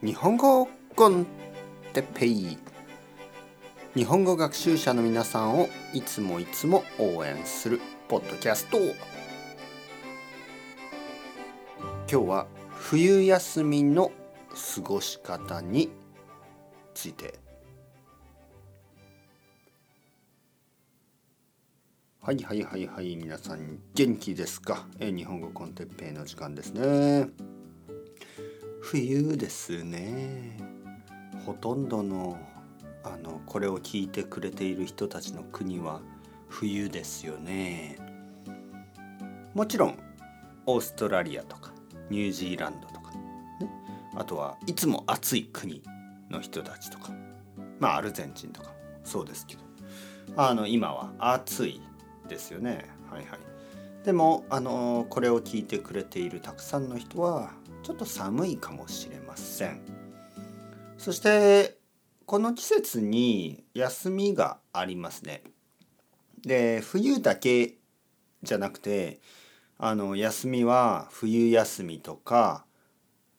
日本語コンテッペイ。日本語学習者の皆さんをいつもいつも応援するポッドキャスト。今日は冬休みの過ごし方について。はいはいはいはい皆さん元気ですか？え日本語コンテッペイの時間ですね。冬ですね。ほとんどのあのこれを聞いてくれている人たちの国は冬ですよね。もちろんオーストラリアとかニュージーランドとか、ね、あとはいつも暑い国の人たちとかまあアルゼンチンとかそうですけど。あの今は暑いですよね。はいはい。でもあのこれを聞いてくれているたくさんの人はちょっと寒いかもしれませんそしてこの季節に休みがありますねで冬だけじゃなくてあの休みは冬休みとか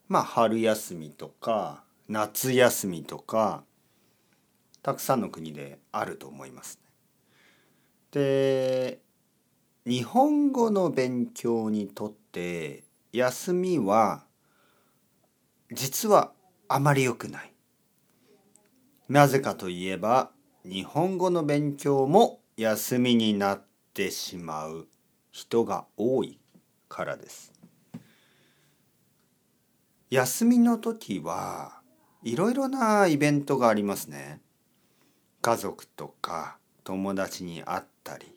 まあ春休みとか夏休みとかたくさんの国であると思います。で日本語の勉強にとって休みは実はあまり良くない。なぜかといえば日本語の勉強も休みになってしまう人が多いからです。休みの時はいろいろなイベントがありますね。家族とか友達に会ったり、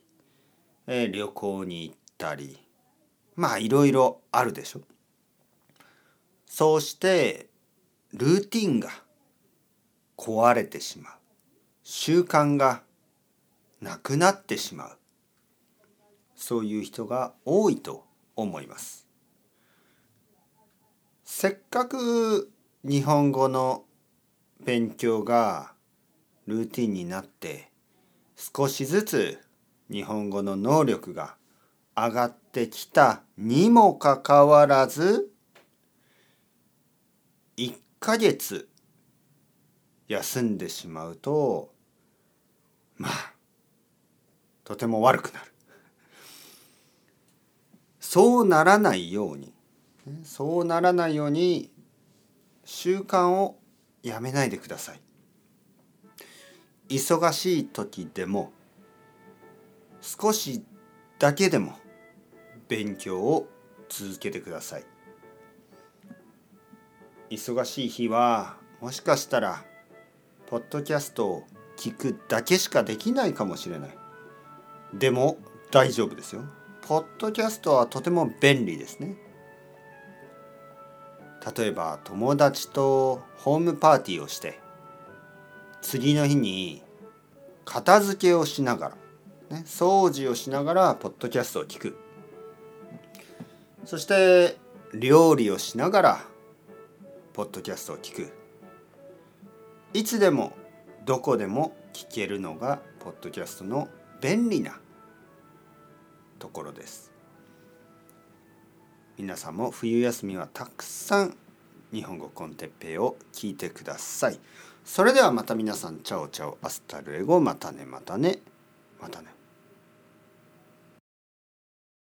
え旅行に行ったりまあいろいろあるでしょ。そうしてルーティンが壊れてしまう。習慣がなくなってしまう。そういう人が多いと思います。せっかく日本語の勉強がルーティンになって少しずつ日本語の能力が上がってきたにもかかわらずヶ月休んでしまうとまあとても悪くなる。そうならないようにそうならないように習慣をやめないでください。忙しい時でも少しだけでも勉強を続けてください。忙しい日はもしかしたらポッドキャストを聞くだけしかできないかもしれない。でも大丈夫ですよ。ポッドキャストはとても便利ですね。例えば友達とホームパーティーをして次の日に片付けをしながら、ね、掃除をしながらポッドキャストを聞く。そして料理をしながらポッドキャストを聞く。いつでもどこでも聞けるのがポッドキャストの便利なところです。皆さんも冬休みはたくさん日本語 con Teppei を聞いてください。それではまた皆さん chao chao hasta luego またねまたねまたね。